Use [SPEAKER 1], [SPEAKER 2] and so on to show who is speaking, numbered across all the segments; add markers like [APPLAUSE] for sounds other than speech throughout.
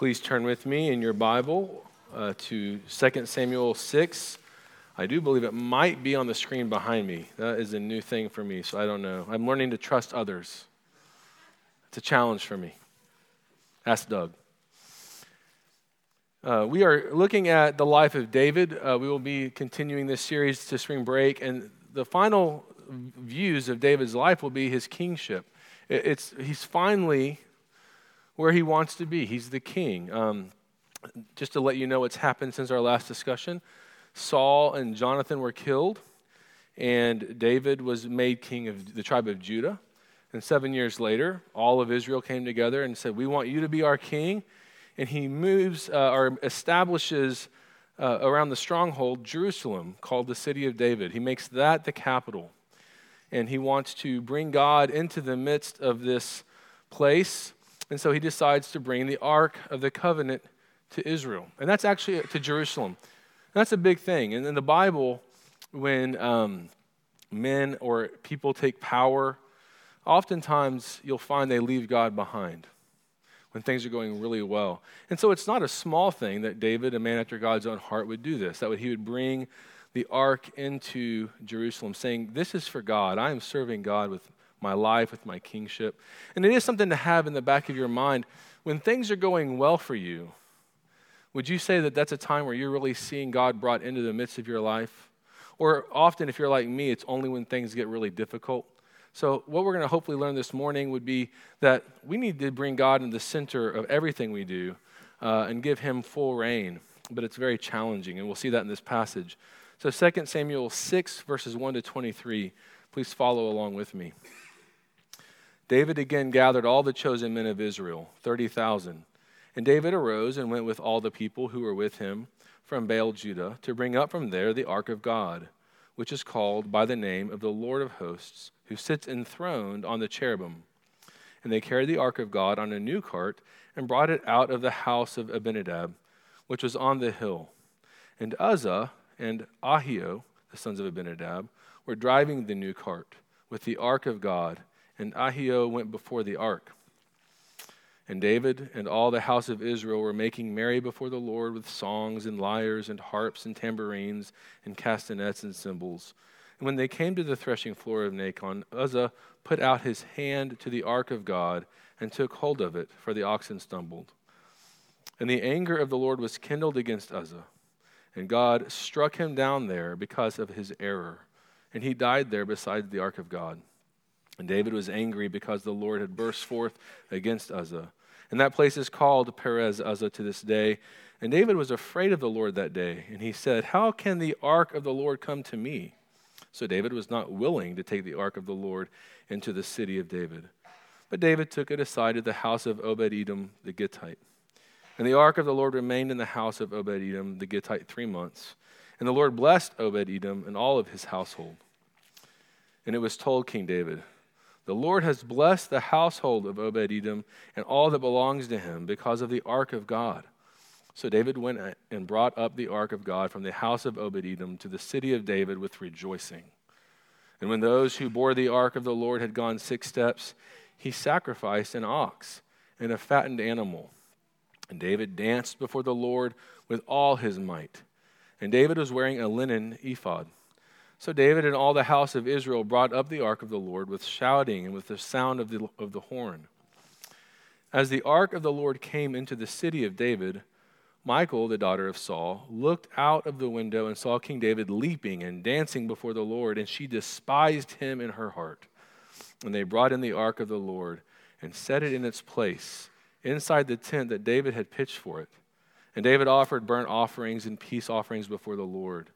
[SPEAKER 1] Please turn with me in your Bible uh, to 2 Samuel 6. I do believe it might be on the screen behind me. That is a new thing for me, so I don't know. I'm learning to trust others. It's a challenge for me. Ask Doug. Uh, we are looking at the life of David. Uh, we will be continuing this series to spring break, and the final views of David's life will be his kingship. It's, he's finally where he wants to be. He's the king. Um, just to let you know what's happened since our last discussion Saul and Jonathan were killed, and David was made king of the tribe of Judah. And seven years later, all of Israel came together and said, We want you to be our king. And he moves uh, or establishes uh, around the stronghold Jerusalem, called the city of David. He makes that the capital. And he wants to bring God into the midst of this place and so he decides to bring the Ark of the Covenant to Israel. And that's actually to Jerusalem. And that's a big thing. And in the Bible, when um, men or people take power, oftentimes you'll find they leave God behind when things are going really well. And so it's not a small thing that David, a man after God's own heart, would do this, that he would bring the ark into Jerusalem, saying, This is for God. I am serving God with my life, with my kingship. And it is something to have in the back of your mind. When things are going well for you, would you say that that's a time where you're really seeing God brought into the midst of your life? Or often, if you're like me, it's only when things get really difficult. So, what we're going to hopefully learn this morning would be that we need to bring God in the center of everything we do uh, and give Him full reign. But it's very challenging, and we'll see that in this passage. So, 2 Samuel 6, verses 1 to 23. Please follow along with me. David again gathered all the chosen men of Israel, 30,000. And David arose and went with all the people who were with him from Baal Judah to bring up from there the ark of God, which is called by the name of the Lord of hosts, who sits enthroned on the cherubim. And they carried the ark of God on a new cart and brought it out of the house of Abinadab, which was on the hill. And Uzzah and Ahio, the sons of Abinadab, were driving the new cart with the ark of God and Ahio went before the ark. And David and all the house of Israel were making merry before the Lord with songs and lyres and harps and tambourines and castanets and cymbals. And when they came to the threshing floor of Nacon, Uzzah put out his hand to the ark of God and took hold of it, for the oxen stumbled. And the anger of the Lord was kindled against Uzzah, and God struck him down there because of his error, and he died there beside the ark of God. And David was angry because the Lord had burst forth against Uzzah. And that place is called Perez Uzzah to this day. And David was afraid of the Lord that day. And he said, How can the ark of the Lord come to me? So David was not willing to take the ark of the Lord into the city of David. But David took it aside to the house of Obed Edom the Gittite. And the ark of the Lord remained in the house of Obed Edom the Gittite three months. And the Lord blessed Obed Edom and all of his household. And it was told King David, the Lord has blessed the household of Obed Edom and all that belongs to him because of the ark of God. So David went and brought up the ark of God from the house of Obed Edom to the city of David with rejoicing. And when those who bore the ark of the Lord had gone six steps, he sacrificed an ox and a fattened animal. And David danced before the Lord with all his might. And David was wearing a linen ephod. So David and all the house of Israel brought up the ark of the Lord with shouting and with the sound of the, of the horn. As the ark of the Lord came into the city of David, Michal, the daughter of Saul, looked out of the window and saw King David leaping and dancing before the Lord, and she despised him in her heart. And they brought in the ark of the Lord and set it in its place inside the tent that David had pitched for it. And David offered burnt offerings and peace offerings before the Lord.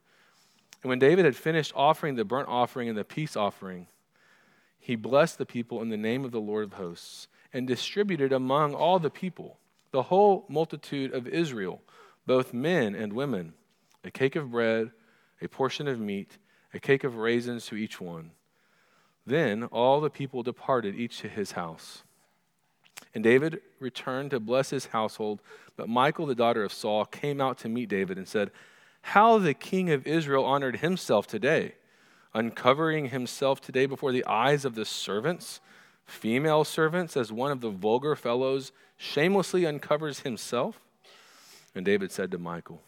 [SPEAKER 1] And when David had finished offering the burnt offering and the peace offering, he blessed the people in the name of the Lord of hosts and distributed among all the people, the whole multitude of Israel, both men and women, a cake of bread, a portion of meat, a cake of raisins to each one. Then all the people departed, each to his house. And David returned to bless his household, but Michal, the daughter of Saul, came out to meet David and said, how the king of Israel honored himself today, uncovering himself today before the eyes of the servants female servants as one of the vulgar fellows shamelessly uncovers himself? And David said to Michal,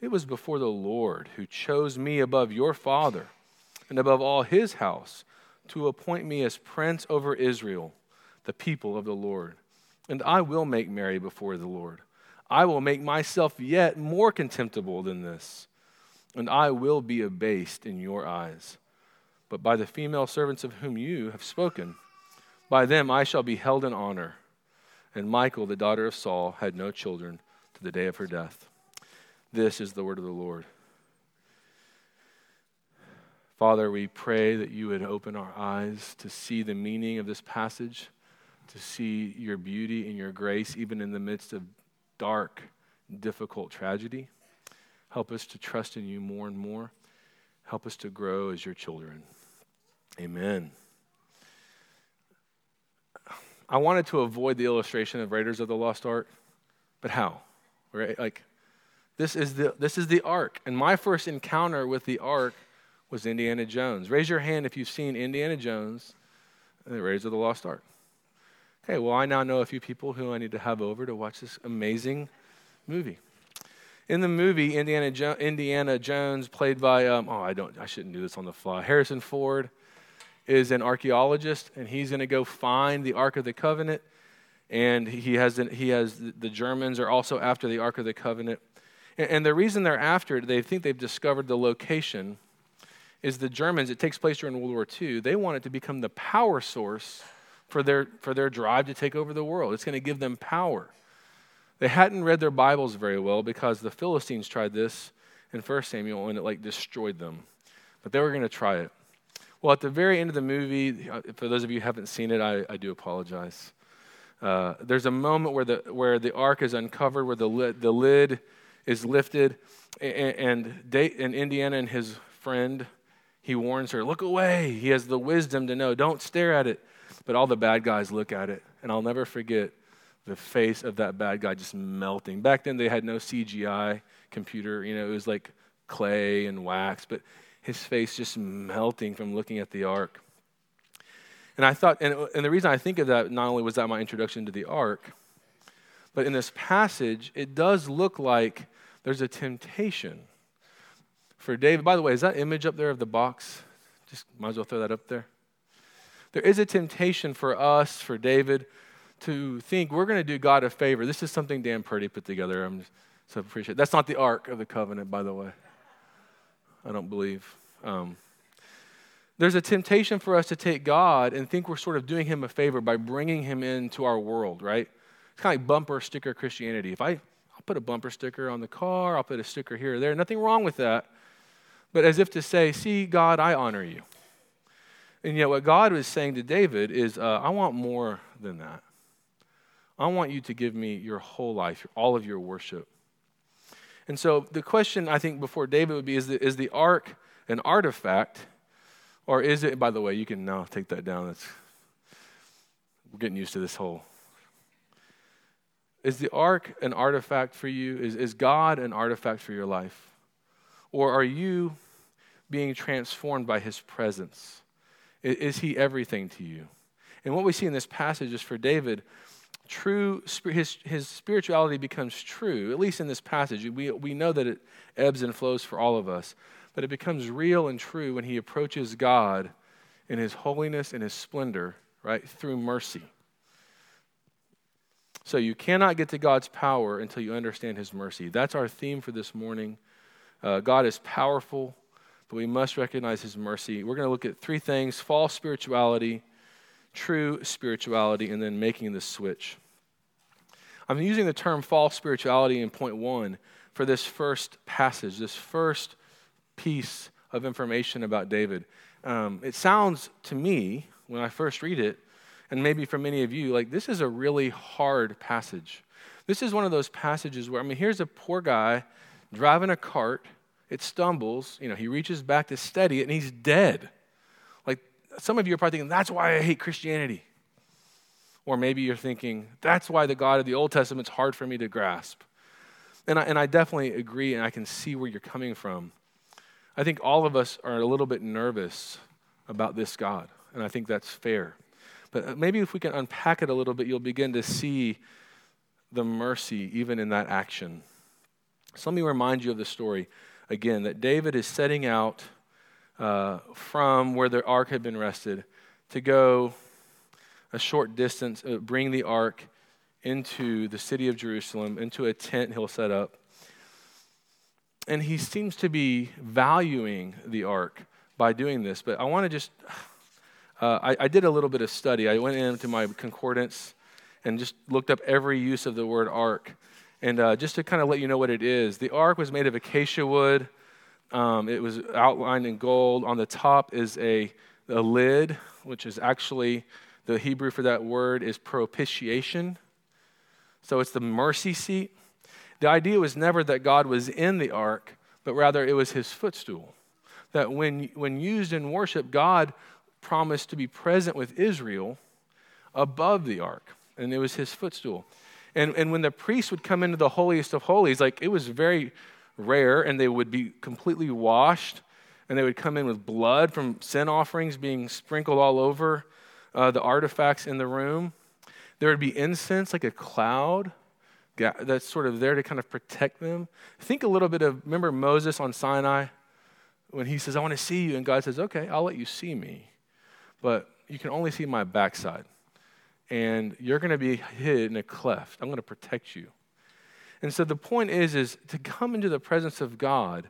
[SPEAKER 1] It was before the Lord who chose me above your father and above all his house to appoint me as prince over Israel, the people of the Lord. And I will make merry before the Lord. I will make myself yet more contemptible than this, and I will be abased in your eyes. But by the female servants of whom you have spoken, by them I shall be held in honor. And Michal, the daughter of Saul, had no children to the day of her death. This is the word of the Lord. Father, we pray that you would open our eyes to see the meaning of this passage, to see your beauty and your grace, even in the midst of dark, difficult tragedy. Help us to trust in you more and more. Help us to grow as your children. Amen. I wanted to avoid the illustration of Raiders of the Lost Ark, but how? Right? Like, this is the this is the Ark, and my first encounter with the Ark was Indiana Jones. Raise your hand if you've seen Indiana Jones and the Raiders of the Lost Ark. Okay, well, I now know a few people who I need to have over to watch this amazing movie. In the movie, Indiana, jo- Indiana Jones, played by um, oh, I don't, I shouldn't do this on the fly. Harrison Ford is an archaeologist, and he's going to go find the Ark of the Covenant. And he has, an, he has the Germans are also after the Ark of the Covenant. And, and the reason they're after it, they think they've discovered the location, is the Germans. It takes place during World War II. They want it to become the power source for their, for their drive to take over the world. It's going to give them power. They hadn't read their Bibles very well because the Philistines tried this in 1 Samuel and it like destroyed them. But they were going to try it. Well, at the very end of the movie, uh, for those of you who haven't seen it, I, I do apologize. Uh, there's a moment where the, where the ark is uncovered, where the lid, the lid is lifted, and, and, and Indiana and his friend, he warns her, Look away. He has the wisdom to know, don't stare at it. But all the bad guys look at it, and I'll never forget the face of that bad guy just melting. Back then, they had no CGI computer, you know, it was like clay and wax, but his face just melting from looking at the ark. And I thought, and, and the reason I think of that, not only was that my introduction to the ark, but in this passage, it does look like there's a temptation for David. By the way, is that image up there of the box? Just might as well throw that up there. There is a temptation for us, for David, to think we're going to do God a favor. This is something Dan Purdy put together. I'm so appreciate. That's not the Ark of the Covenant, by the way. I don't believe. Um, there's a temptation for us to take God and think we're sort of doing him a favor by bringing him into our world, right? It's kind of like bumper sticker Christianity. If I, I'll put a bumper sticker on the car, I'll put a sticker here or there, nothing wrong with that. But as if to say, see, God, I honor you. And yet, what God was saying to David is, uh, I want more than that. I want you to give me your whole life, all of your worship. And so the question I think before David would be is the, is the ark an artifact? Or is it, by the way, you can now take that down. That's, we're getting used to this whole. Is the ark an artifact for you? Is, is God an artifact for your life? Or are you being transformed by his presence? Is, he everything to you? And what we see in this passage is for David, true his, his spirituality becomes true. At least in this passage we, we know that it ebbs and flows for all of us but it becomes real and true when he approaches god in his holiness and his splendor right through mercy. So you cannot get to god's power until you understand his mercy. That's our theme for this morning. Uh, god is powerful but we must recognize his mercy we're going to look at three things false spirituality true spirituality and then making the switch. I'm using the term false spirituality in point one for this first passage, this first piece of information about David. Um, it sounds to me, when I first read it, and maybe for many of you, like this is a really hard passage. This is one of those passages where, I mean, here's a poor guy driving a cart, it stumbles, you know, he reaches back to steady it, and he's dead Like some of you are probably thinking, that's why I hate Christianity. Or maybe you're thinking, that's why the God of the Old Testament's hard for me to grasp. And I, and I definitely agree, and I can see where you're coming from. I think all of us are a little bit nervous about this God, and I think that's fair. But uh, maybe if we can unpack it a little bit, you'll begin to see the mercy even in that action. So let me remind you of the story again that David is setting out uh, from where the ark had been rested to go a short distance, uh, bring the ark into the city of Jerusalem, into a tent he'll set up. And he seems to be valuing the ark by doing this. But I want to just, uh, I, I did a little bit of study. I went into my concordance and just looked up every use of the word ark. And uh, just to kind of let you know what it is, the ark was made of acacia wood. Um, it was outlined in gold. On the top is a, a lid, which is actually the Hebrew for that word is propitiation. So it's the mercy seat. The idea was never that God was in the ark, but rather it was his footstool. That when, when used in worship, God promised to be present with Israel above the ark, and it was his footstool. And, and when the priest would come into the holiest of holies, like it was very rare, and they would be completely washed, and they would come in with blood from sin offerings being sprinkled all over uh, the artifacts in the room. There would be incense, like a cloud, that's sort of there to kind of protect them. Think a little bit of, remember Moses on Sinai when he says, I want to see you? And God says, Okay, I'll let you see me, but you can only see my backside and you're going to be hid in a cleft. I'm going to protect you. And so the point is, is to come into the presence of God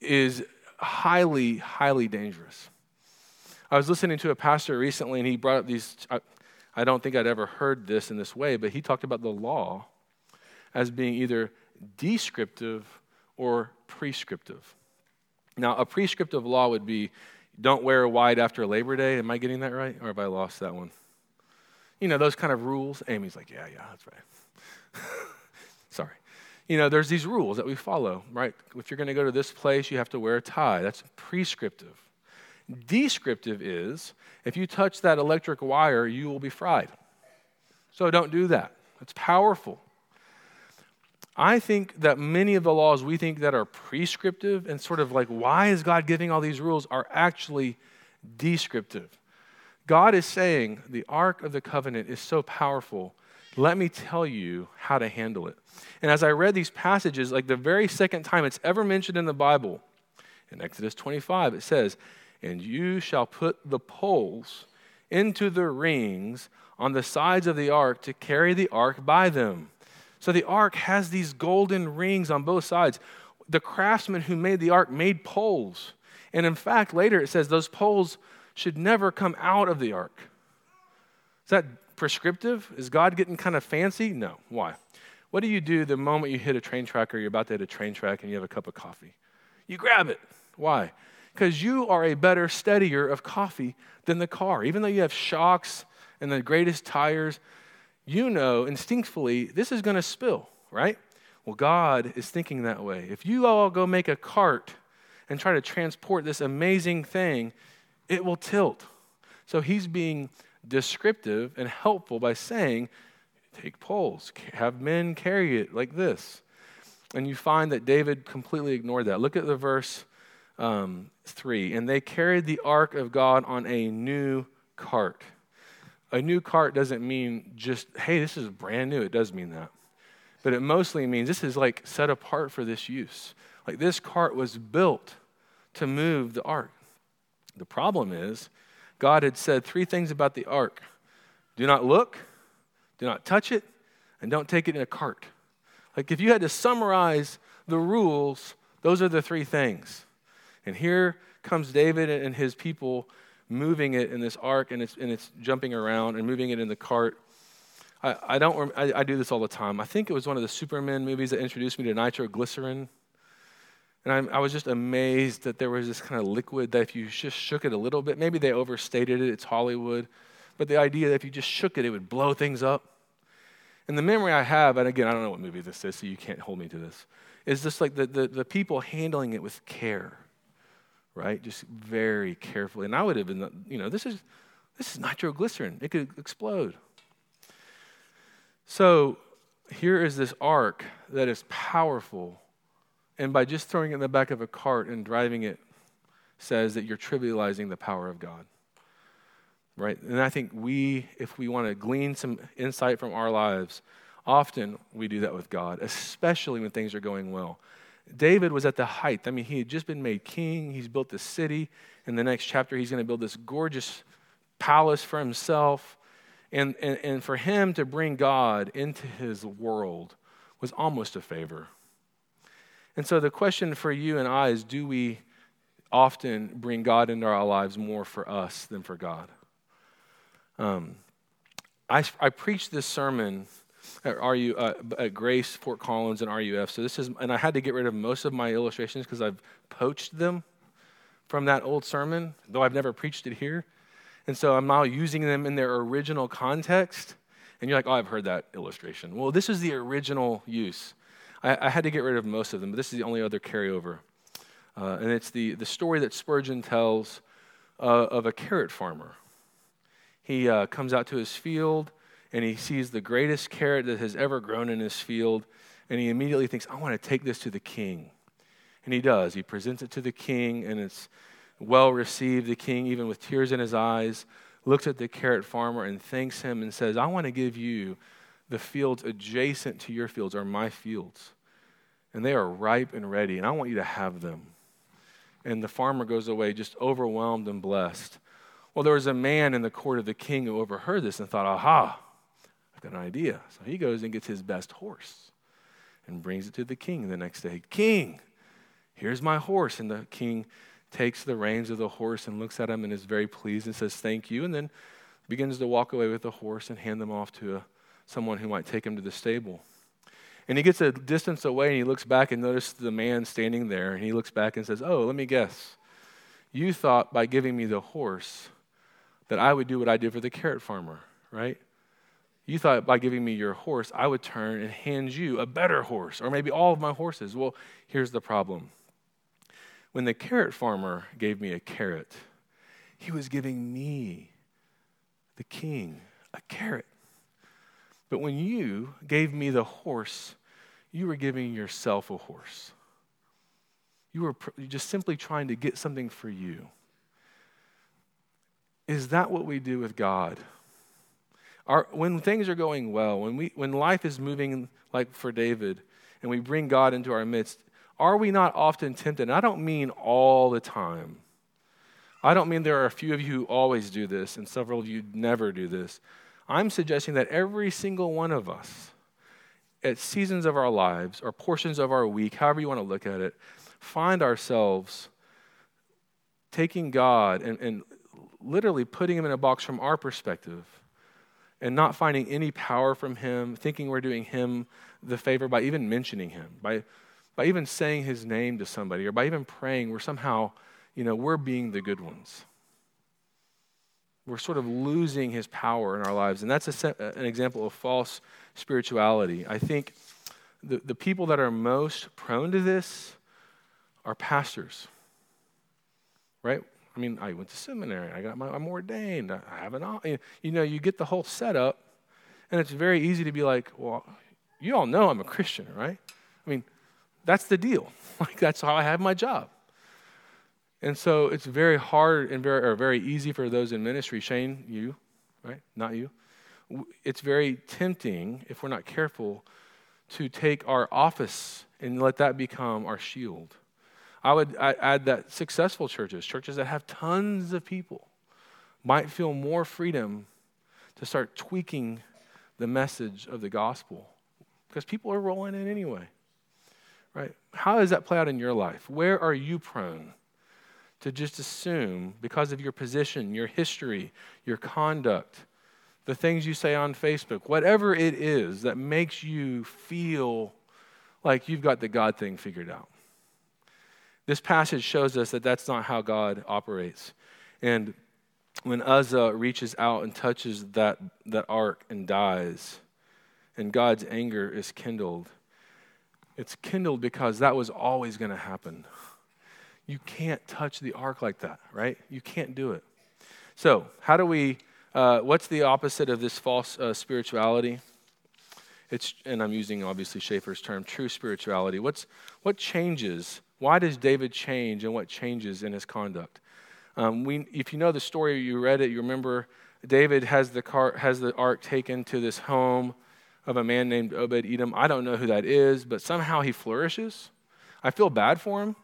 [SPEAKER 1] is highly, highly dangerous. I was listening to a pastor recently, and he brought up these. I, I don't think I'd ever heard this in this way, but he talked about the law as being either descriptive or prescriptive. Now, a prescriptive law would be don't wear a white after Labor Day. Am I getting that right? Or have I lost that one? You know, those kind of rules. Amy's like, yeah, yeah, that's right. [LAUGHS] Sorry. You know, there's these rules that we follow, right? If you're going to go to this place, you have to wear a tie. That's prescriptive. Descriptive is if you touch that electric wire, you will be fried. So don't do that. It's powerful. I think that many of the laws we think that are prescriptive and sort of like, why is God giving all these rules, are actually descriptive. God is saying the Ark of the Covenant is so powerful. Let me tell you how to handle it. And as I read these passages, like the very second time it's ever mentioned in the Bible, in Exodus 25, it says, And you shall put the poles into the rings on the sides of the ark to carry the ark by them. So the ark has these golden rings on both sides. The craftsman who made the ark made poles. And in fact, later it says those poles should never come out of the ark. Is that prescriptive? Is God getting kind of fancy? No. Why? What do you do the moment you hit a train track or you're about to hit a train track and you have a cup of coffee? You grab it. Why? Because you are a better steadier of coffee than the car. Even though you have shocks and the greatest tires, you know instinctively this is going to spill, right? Well, God is thinking that way. If you all go make a cart and try to transport this amazing thing, it will tilt. So he's being descriptive and helpful by saying, take poles, have men carry it like this. And you find that David completely ignored that. Look at the verse um, 3. And they carried the ark of God on a new cart. A new cart doesn't mean just, hey, this is brand new. It does mean that. But it mostly means this is like set apart for this use. Like this cart was built to move the ark. The problem is, God had said three things about the ark do not look, do not touch it, and don't take it in a cart. Like if you had to summarize the rules, those are the three things. And here comes David and his people moving it in this ark, and it's, and it's jumping around and moving it in the cart. I, I don't. I, I do this all the time. I think it was one of the Superman movies that introduced me to nitroglycerin. And I, I, was just amazed that there was this kind of liquid that if you just shook it a little bit, maybe they overstated it, it's Hollywood, but the idea that if you just shook it, it would blow things up. And the memory I have, and again, I don't know what movie this is, so you can't hold me to this, is just like the, the, the people handling it with care, right? Just very carefully. And I would have been, you know, this is, this is nitroglycerin, it could explode. So here is this ark that is powerful and by just throwing it in the back of a cart and driving it, says that you're trivializing the power of God. right? And I think we, if we want to glean some insight from our lives, often we do that with God, especially when things are going well. David was at the height. I mean, he had just been made king. He's built this city. In the next chapter, he's going to build this gorgeous palace for himself. And, and, and for him to bring God into his world was almost a favor. And so the question for you and I is do we often bring God into our lives more for us than for God? Um, I, I preached this sermon at, RU, uh, at Grace, Fort Collins, and RUF. So this is, and I had to get rid of most of my illustrations because I've poached them from that old sermon, though I've never preached it here. And so I'm now using them in their original context. And you're like, oh, I've heard that illustration. Well, this is the original use. I, I had to get rid of most of them, but this is the only other carryover. Uh, and it's the, the story that Spurgeon tells uh, of a carrot farmer. He uh, comes out to his field and he sees the greatest carrot that has ever grown in his field, and he immediately thinks, I want to take this to the king. And he does. He presents it to the king, and it's well received. The king, even with tears in his eyes, looks at the carrot farmer and thanks him and says, I want to give you the fields adjacent to your fields, are my fields. And they are ripe and ready, and I want you to have them. And the farmer goes away just overwhelmed and blessed. Well, there was a man in the court of the king who overheard this and thought, aha, I've got an idea. So he goes and gets his best horse and brings it to the king the next day. King, here's my horse. And the king takes the reins of the horse and looks at him and is very pleased and says, Thank you. And then begins to walk away with the horse and hand them off to a, someone who might take him to the stable. And he gets a distance away and he looks back and notices the man standing there. And he looks back and says, Oh, let me guess. You thought by giving me the horse that I would do what I did for the carrot farmer, right? You thought by giving me your horse, I would turn and hand you a better horse, or maybe all of my horses. Well, here's the problem. When the carrot farmer gave me a carrot, he was giving me, the king, a carrot. But when you gave me the horse, you were giving yourself a horse. You were just simply trying to get something for you. Is that what we do with God? Our, when things are going well, when, we, when life is moving like for David, and we bring God into our midst, are we not often tempted? And I don't mean all the time. I don't mean there are a few of you who always do this and several of you never do this. I'm suggesting that every single one of us, at seasons of our lives or portions of our week, however you want to look at it, find ourselves taking God and, and literally putting him in a box from our perspective and not finding any power from him, thinking we're doing him the favor by even mentioning him, by, by even saying his name to somebody, or by even praying, we're somehow, you know, we're being the good ones. We're sort of losing his power in our lives. And that's a, uh, an example of false spirituality. I think the, the people that are most prone to this are pastors, right? I mean, I went to seminary. I got my, I'm ordained. I have an, you know, you get the whole setup, and it's very easy to be like, well, you all know I'm a Christian, right? I mean, that's the deal. [LAUGHS] Like that's how I have my job. And so it's very hard and very or very easy for those in ministry. Shane, you, right? Not you. It's very tempting if we're not careful to take our office and let that become our shield. I would add that successful churches, churches that have tons of people, might feel more freedom to start tweaking the message of the gospel because people are rolling in anyway. Right? How does that play out in your life? Where are you prone to just assume, because of your position, your history, your conduct, the things you say on Facebook, whatever it is that makes you feel like you've got the God thing figured out? This passage shows us that that's not how God operates. And when Uzzah reaches out and touches that, that ark and dies, and God's anger is kindled, it's kindled because that was always going to happen. You can't touch the ark like that, right? You can't do it. So, how do we, uh, what's the opposite of this false uh, spirituality? It's, and I'm using obviously Schaeffer's term, true spirituality. What's, what changes why does David change and what changes in his conduct? Um, we, if you know the story, you read it, you remember David has the, car, has the ark taken to this home of a man named Obed Edom. I don't know who that is, but somehow he flourishes. I feel bad for him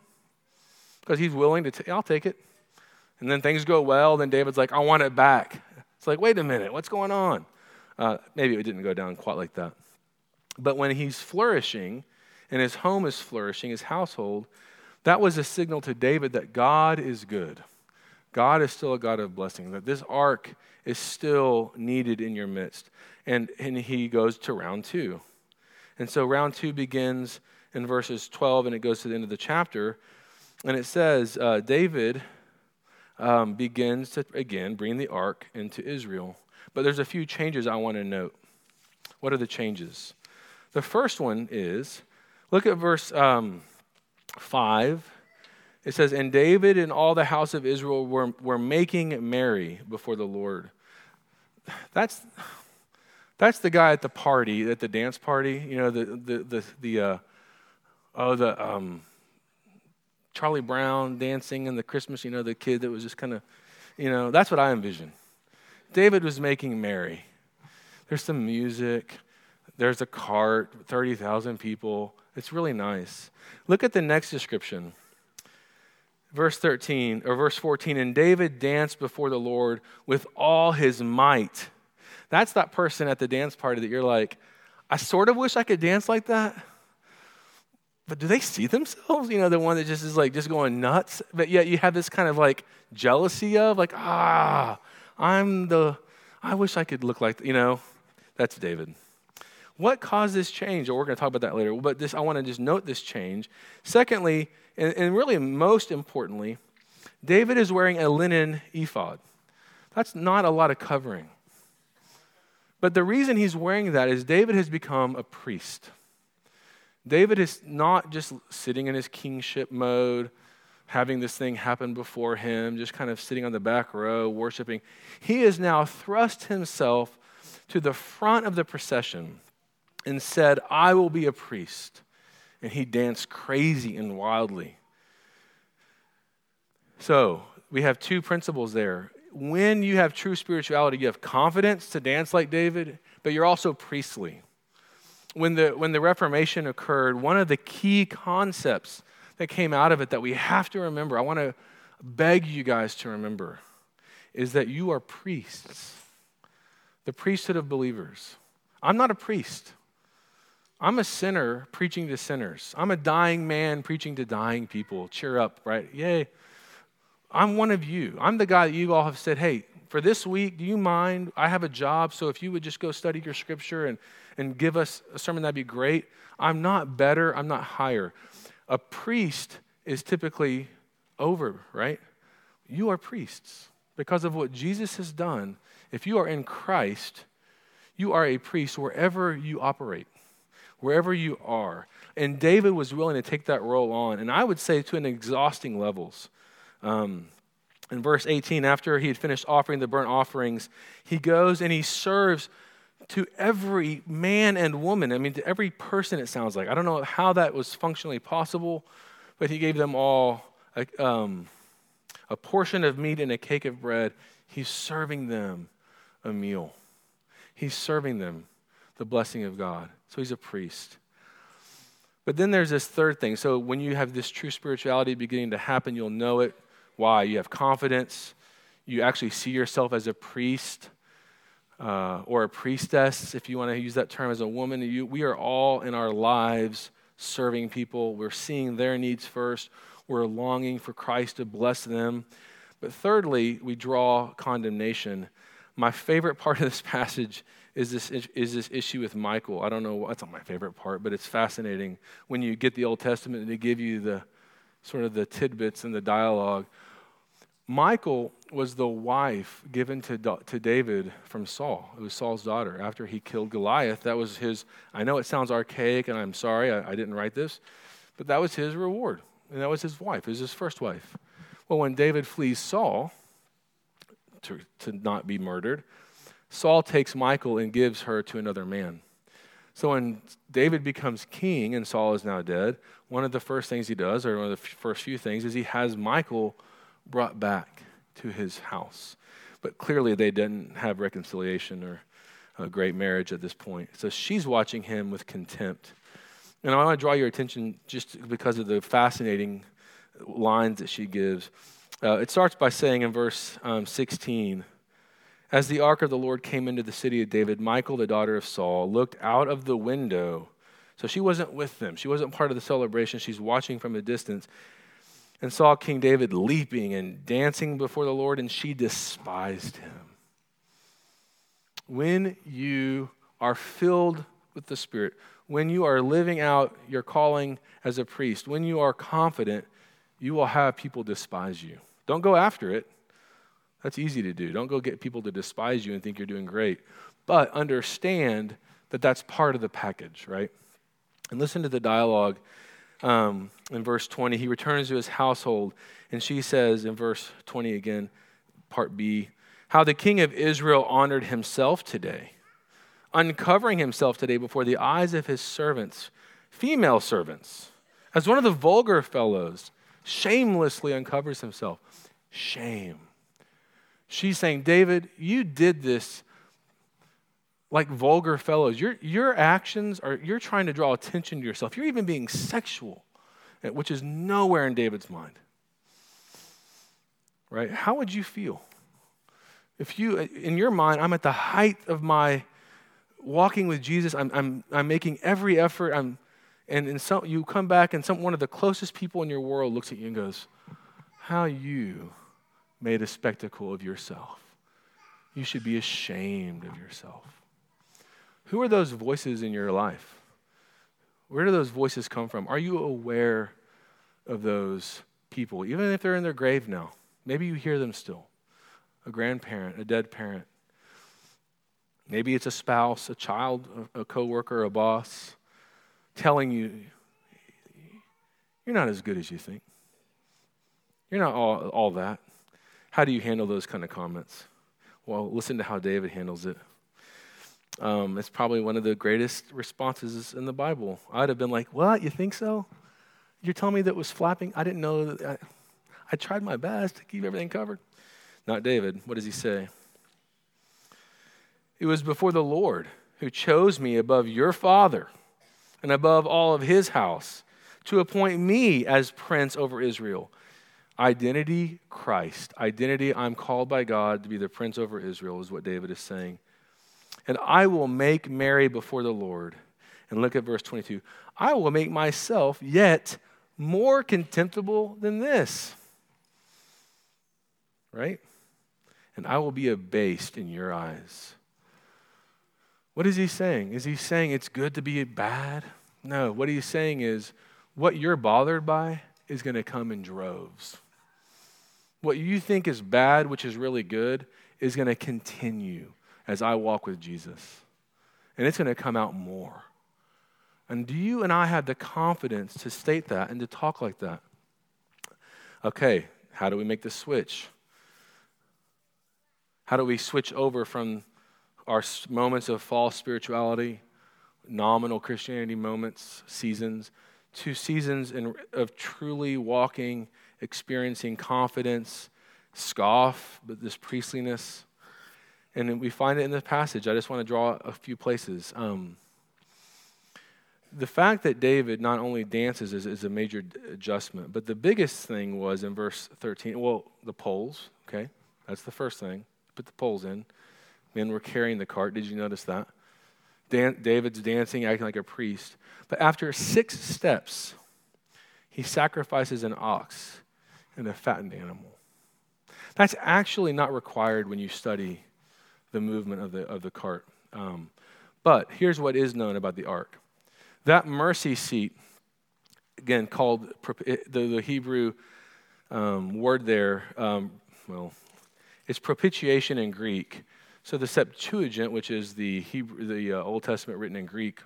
[SPEAKER 1] because he's willing to, t- I'll take it. And then things go well. Then David's like, I want it back. It's like, wait a minute, what's going on? Uh, maybe it didn't go down quite like that. But when he's flourishing and his home is flourishing, his household, that was a signal to David that God is good. God is still a God of blessing, that this ark is still needed in your midst. And, and he goes to round two. And so round two begins in verses 12 and it goes to the end of the chapter. And it says, uh, David um, begins to, again, bring the ark into Israel. But there's a few changes I want to note. What are the changes? The first one is look at verse um, 5. It says, And David and all the house of Israel were, were making merry before the Lord. That's, that's the guy at the party, at the dance party, you know, the, the, the, the uh, oh, the um, Charlie Brown dancing in the Christmas, you know, the kid that was just kind of, you know, that's what I envision. David was making merry. There's some music. There's a cart, 30,000 people. It's really nice. Look at the next description. Verse 13 or verse 14 and David danced before the Lord with all his might. That's that person at the dance party that you're like, I sort of wish I could dance like that. But do they see themselves? You know, the one that just is like just going nuts. But yet you have this kind of like jealousy of like, ah, I'm the, I wish I could look like, you know, that's David. What caused this change? Or we're going to talk about that later. But this, I want to just note this change. Secondly, and, and really most importantly, David is wearing a linen ephod. That's not a lot of covering. But the reason he's wearing that is David has become a priest. David is not just sitting in his kingship mode, having this thing happen before him, just kind of sitting on the back row, worshiping. He has now thrust himself to the front of the procession and said, I will be a priest. And he danced crazy and wildly. So we have two principles there. When you have true spirituality, you have confidence to dance like David, but you're also priestly. When the, when the Reformation occurred, one of the key concepts that came out of it that we have to remember, I want to beg you guys to remember, is that you are priests, the priesthood of believers. I'm not a priest. I'm a sinner preaching to sinners. I'm a dying man preaching to dying people. Cheer up, right? Yay. I'm one of you. I'm the guy that you all have said, hey, for this week, do you mind? I have a job, so if you would just go study your scripture and, and give us a sermon, that'd be great. I'm not better, I'm not higher. A priest is typically over, right? You are priests. Because of what Jesus has done, if you are in Christ, you are a priest wherever you operate wherever you are. And David was willing to take that role on, and I would say to an exhausting levels. Um, in verse 18, after he had finished offering the burnt offerings, he goes and he serves to every man and woman. I mean, to every person, it sounds like. I don't know how that was functionally possible, but he gave them all a, um, a portion of meat and a cake of bread. He's serving them a meal, he's serving them the blessing of God. So he's a priest. But then there's this third thing. So when you have this true spirituality beginning to happen, you'll know it. Why? You have confidence. You actually see yourself as a priest uh, or a priestess, if you want to use that term as a woman. You, we are all in our lives serving people. We're seeing their needs first. We're longing for Christ to bless them. But thirdly, we draw condemnation. My favorite [LAUGHS] part of this passage is this, is this issue with Michal. I don't know, that's not my favorite part, but it's fascinating when you get the Old Testament and they give you the sort of the tidbits and the dialogue. Michal was the wife given to, to David from Saul. It was Saul's daughter after he killed Goliath. That was his, I know it sounds archaic and I'm sorry, I, I didn't write this, but that was his reward. And that was his wife, it was his first wife. Well, when David flees Saul to, to not be murdered, Saul takes Michal and gives her to another man. So when David becomes king and Saul is now dead, one of the first things he does, or one of the first few things, is he has Michal brought back. to his house. But clearly, they didn't have reconciliation or a great marriage at this point. So she's watching him with contempt. And I want to draw your attention just because of the fascinating lines that she gives. Uh, it starts by saying in verse um, 16, As the ark of the Lord came into the city of David, Michal, the daughter of Saul, looked out of the window. So she wasn't with them. She wasn't part of the celebration. She's watching from a distance and saw King David leaping and dancing before the Lord, and she despised him. When you are filled with the Spirit, when you are living out your calling as a priest, when you are confident, you will have people despise you. Don't go after it. That's easy to do. Don't go get people to despise you and think you're doing great. But understand that that's part of the package, right? And listen to the dialogue um, in verse 20. He returns to his household, and she says in verse 20 again, part B, how the king of Israel honored himself today uncovering himself today before the eyes of his servants, female servants, as one of the vulgar fellows, shamelessly uncovers himself. Shame. She's saying, David, you did this like vulgar fellows. Your, your actions are, you're trying to draw attention to yourself. You're even being sexual, eh, which is nowhere in David's mind. Right? How would you feel? If you, eh, in your mind, I'm at the height of my walking with Jesus, I'm, I'm, I'm making every effort. I'm, and in some, you come back, and some, one of the closest people in your world looks at you and goes, How you made a spectacle of yourself. You should be ashamed of yourself. Who are those voices in your life? Where do those voices come from? Are you aware of those people, even if they're in their grave now? Maybe you hear them still. A grandparent, a dead parent, Maybe it's a spouse, a child, a coworker, a boss telling you, you're not as good as you think. You're not all, all that. How do you handle those kind of comments? Well, listen to how David handles it. Um, it's probably one of the greatest responses in the Bible. I'd have been like, What? You think so? You're telling me that was flapping? I didn't know. I, I tried my best to keep everything covered. Not David. What does he say? It was before the Lord who chose me above your father and above all of his house to appoint me as prince over Israel. Identity, Christ. Identity, I'm called by God to be the prince over Israel, is what David is saying. And I will make merry before the Lord. And look at verse 22. I will make myself yet more contemptible than this. Right? And I will be abased in your eyes. What is he saying? Is he saying it's good to be bad? No, what he's saying is what you're bothered by is going to come in droves. What you think is bad, which is really good, is going to continue as I walk with Jesus. And it's going to come out more. And do you and I have the confidence to state that and to talk like that? Okay, how do we make the switch? How do we switch over from our moments of false spirituality, nominal Christianity moments, seasons, to seasons in, of truly walking, experiencing confidence, scoff, but this priestliness. And we find it in the passage. I just want to draw a few places. Um, the fact that David not only dances is, is, a major adjustment, but the biggest thing was in verse 13. Well, the poles, okay? That's the first thing. Put the poles in. Men were carrying the cart. Did you notice that? Dan- David's dancing, acting like a priest. But after six steps, he sacrifices an ox and a fattened animal. That's actually not required when you study the movement of the, of the cart. Um, but here's what is known about the ark that mercy seat, again, called the, the Hebrew um, word there, um, well, it's propitiation in Greek. So the Septuagint, which is the, Hebrew, the uh, Old Testament written in Greek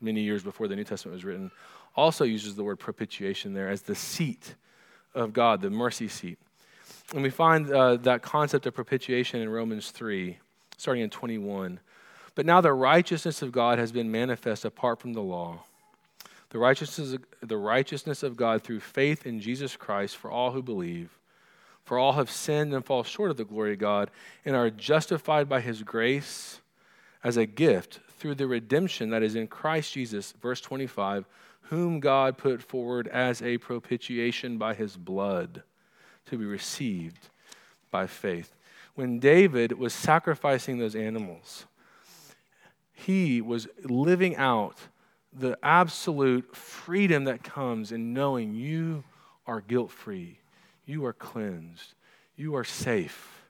[SPEAKER 1] many years before the New Testament was written, also uses the word propitiation there as the seat of God, the mercy seat. And we find uh, that concept of propitiation in Romans 3, starting in 21. But now the righteousness of God has been manifest apart from the law. The righteousness, the righteousness of God through faith in Jesus Christ for all who believe. For all have sinned and fall short of the glory of God and are justified by his grace as a gift through the redemption that is in Christ Jesus. Verse 25, whom God put forward as a propitiation by his blood to be received by faith. When David was sacrificing those animals, he was living out the absolute freedom that comes in knowing you are guilt free you are cleansed. You are safe.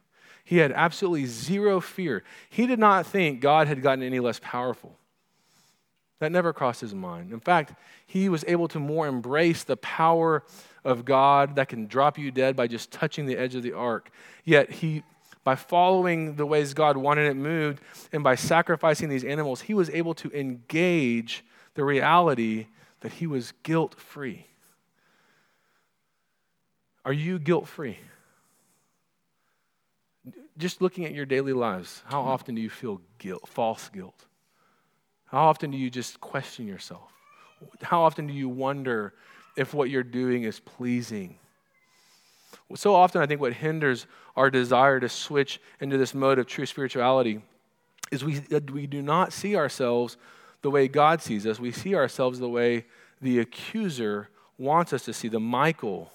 [SPEAKER 1] He had absolutely zero fear. He did not think God had gotten any less powerful. That never crossed his mind. In fact, he was able to more embrace the power of God that can drop you dead by just touching the edge of the ark. Yet he by following the ways God wanted it moved and by sacrificing these animals, he was able to engage the reality that he was guilt free. Are you guilt free? Just looking at your daily lives, how often do you feel guilt, false guilt? How often do you just question yourself? How often do you wonder if what you're doing is pleasing? So often, I think what hinders our desire to switch into this mode of true spirituality is we, we do not see ourselves the way God sees us. We see ourselves the way the accuser wants us to see, the Michal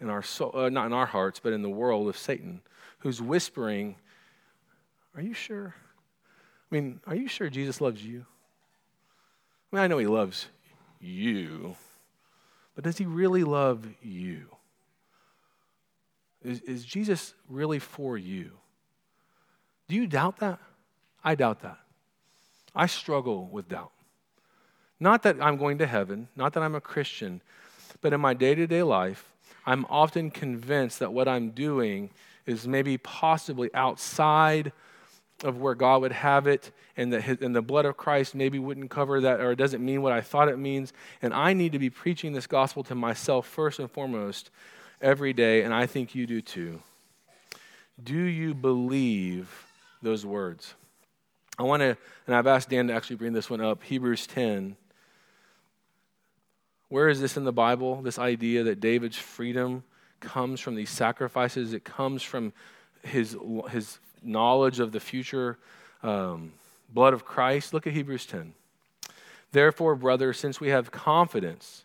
[SPEAKER 1] in our soul, uh, not in our hearts, but in the world of Satan, who's whispering, Are you sure? I mean, are you sure Jesus loves you? I mean, I know he loves you, but does he really love you? Is, is Jesus really for you? Do you doubt that? I doubt that. I struggle with doubt. Not that I'm going to heaven, not that I'm a Christian, but in my day to day life, I'm often convinced that what I'm doing is maybe possibly outside of where God would have it, and that his, and the blood of Christ maybe wouldn't cover that, or it doesn't mean what I thought it means. And I need to be preaching this gospel to myself first and foremost every day, and I think you do too. Do you believe those words? I want to, and I've asked Dan to actually bring this one up Hebrews 10. Where is this in the Bible? This idea that David's freedom comes from these sacrifices, it comes from his, his knowledge of the future um, blood of Christ. Look at Hebrews 10. Therefore, brothers, since we have confidence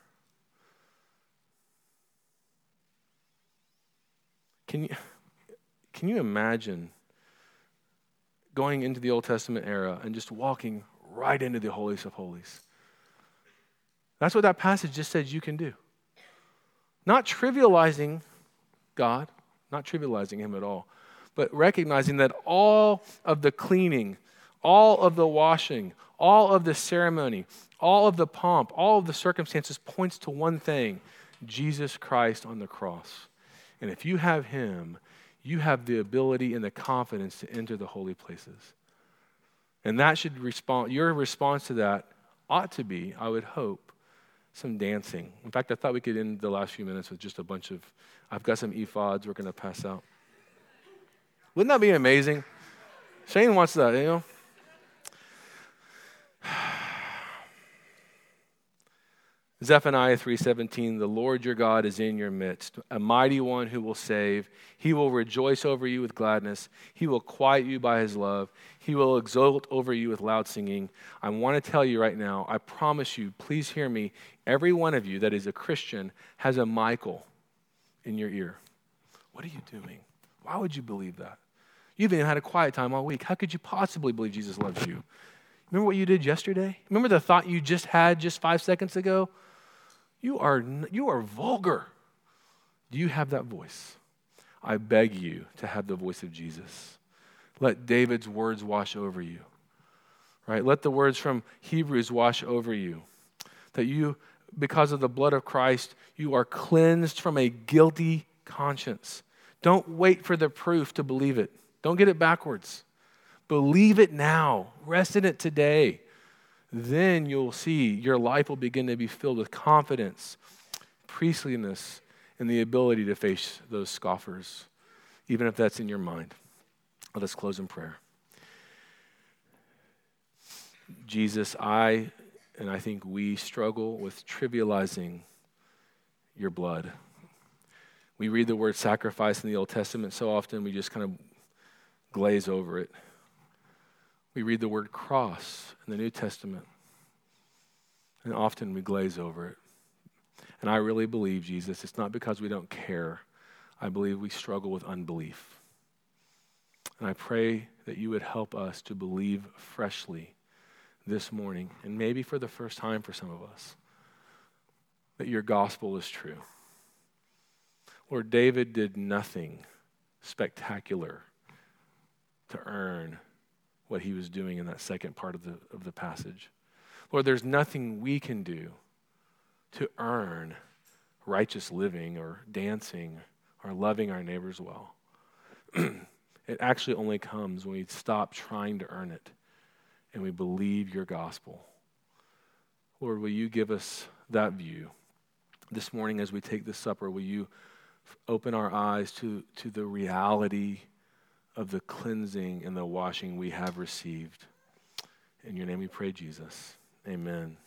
[SPEAKER 1] Can you, can you imagine going into the Old Testament era and just walking right into the holiest of holies? That's what that passage just says you can do. Not trivializing God, not trivializing Him at all, but recognizing that all of the cleaning, all of the washing, all of the ceremony, all of the pomp, all of the circumstances points to one thing Jesus Christ on the cross. And if you have Him, you have the ability and the confidence to enter the holy places. And that should respond, your response to that ought to be, I would hope, some dancing. In fact, I thought we could end the last few minutes with just a bunch of, I've got some ephods we're going to pass out. Wouldn't that be amazing? Shane wants that, you know? Zephaniah 3:17 The Lord your God is in your midst a mighty one who will save. He will rejoice over you with gladness. He will quiet you by his love. He will exult over you with loud singing. I want to tell you right now I promise you please hear me. Every one of you that is a Christian has a Michal in your ear. What are you doing? Why would you believe that? You've even had a quiet time all week. How could you possibly believe Jesus loves you? Remember what you did yesterday? Remember the thought you just had just 5 seconds ago you are, you are vulgar. Do you have that voice? I beg you to have the voice of Jesus. Let David's words wash over you. Right? Let the words from Hebrews wash over you. That you, because of the blood of Christ, you are cleansed from a guilty conscience. Don't wait for the proof to believe it. Don't get it backwards. Believe it now. Rest in it today. Then you'll see your life will begin to be filled with confidence, priestliness, and the ability to face those scoffers, even if that's in your mind. Let us close in prayer. Jesus, I and I think we struggle with trivializing your blood. We read the word sacrifice in the Old Testament so often we just kind of glaze over it. We read the word cross in the New Testament, and often we glaze over it. And I really believe, Jesus, it's not because we don't care. I believe we struggle with unbelief. And I pray that you would help us to believe freshly this morning, and maybe for the first time for some of us, that your gospel is true. Lord, David did nothing spectacular to earn what he was doing in that second part of the, of the passage. Lord, there's nothing we can do to earn righteous living or dancing or loving our neighbors well. [CLEARS THROAT] it actually only comes when we stop trying to earn it and we believe your gospel. Lord, will you give us that view? This morning, as we take this supper, will you open our eyes to, to the reality of the cleansing and the washing we have received? In your name we pray, Jesus. Amen.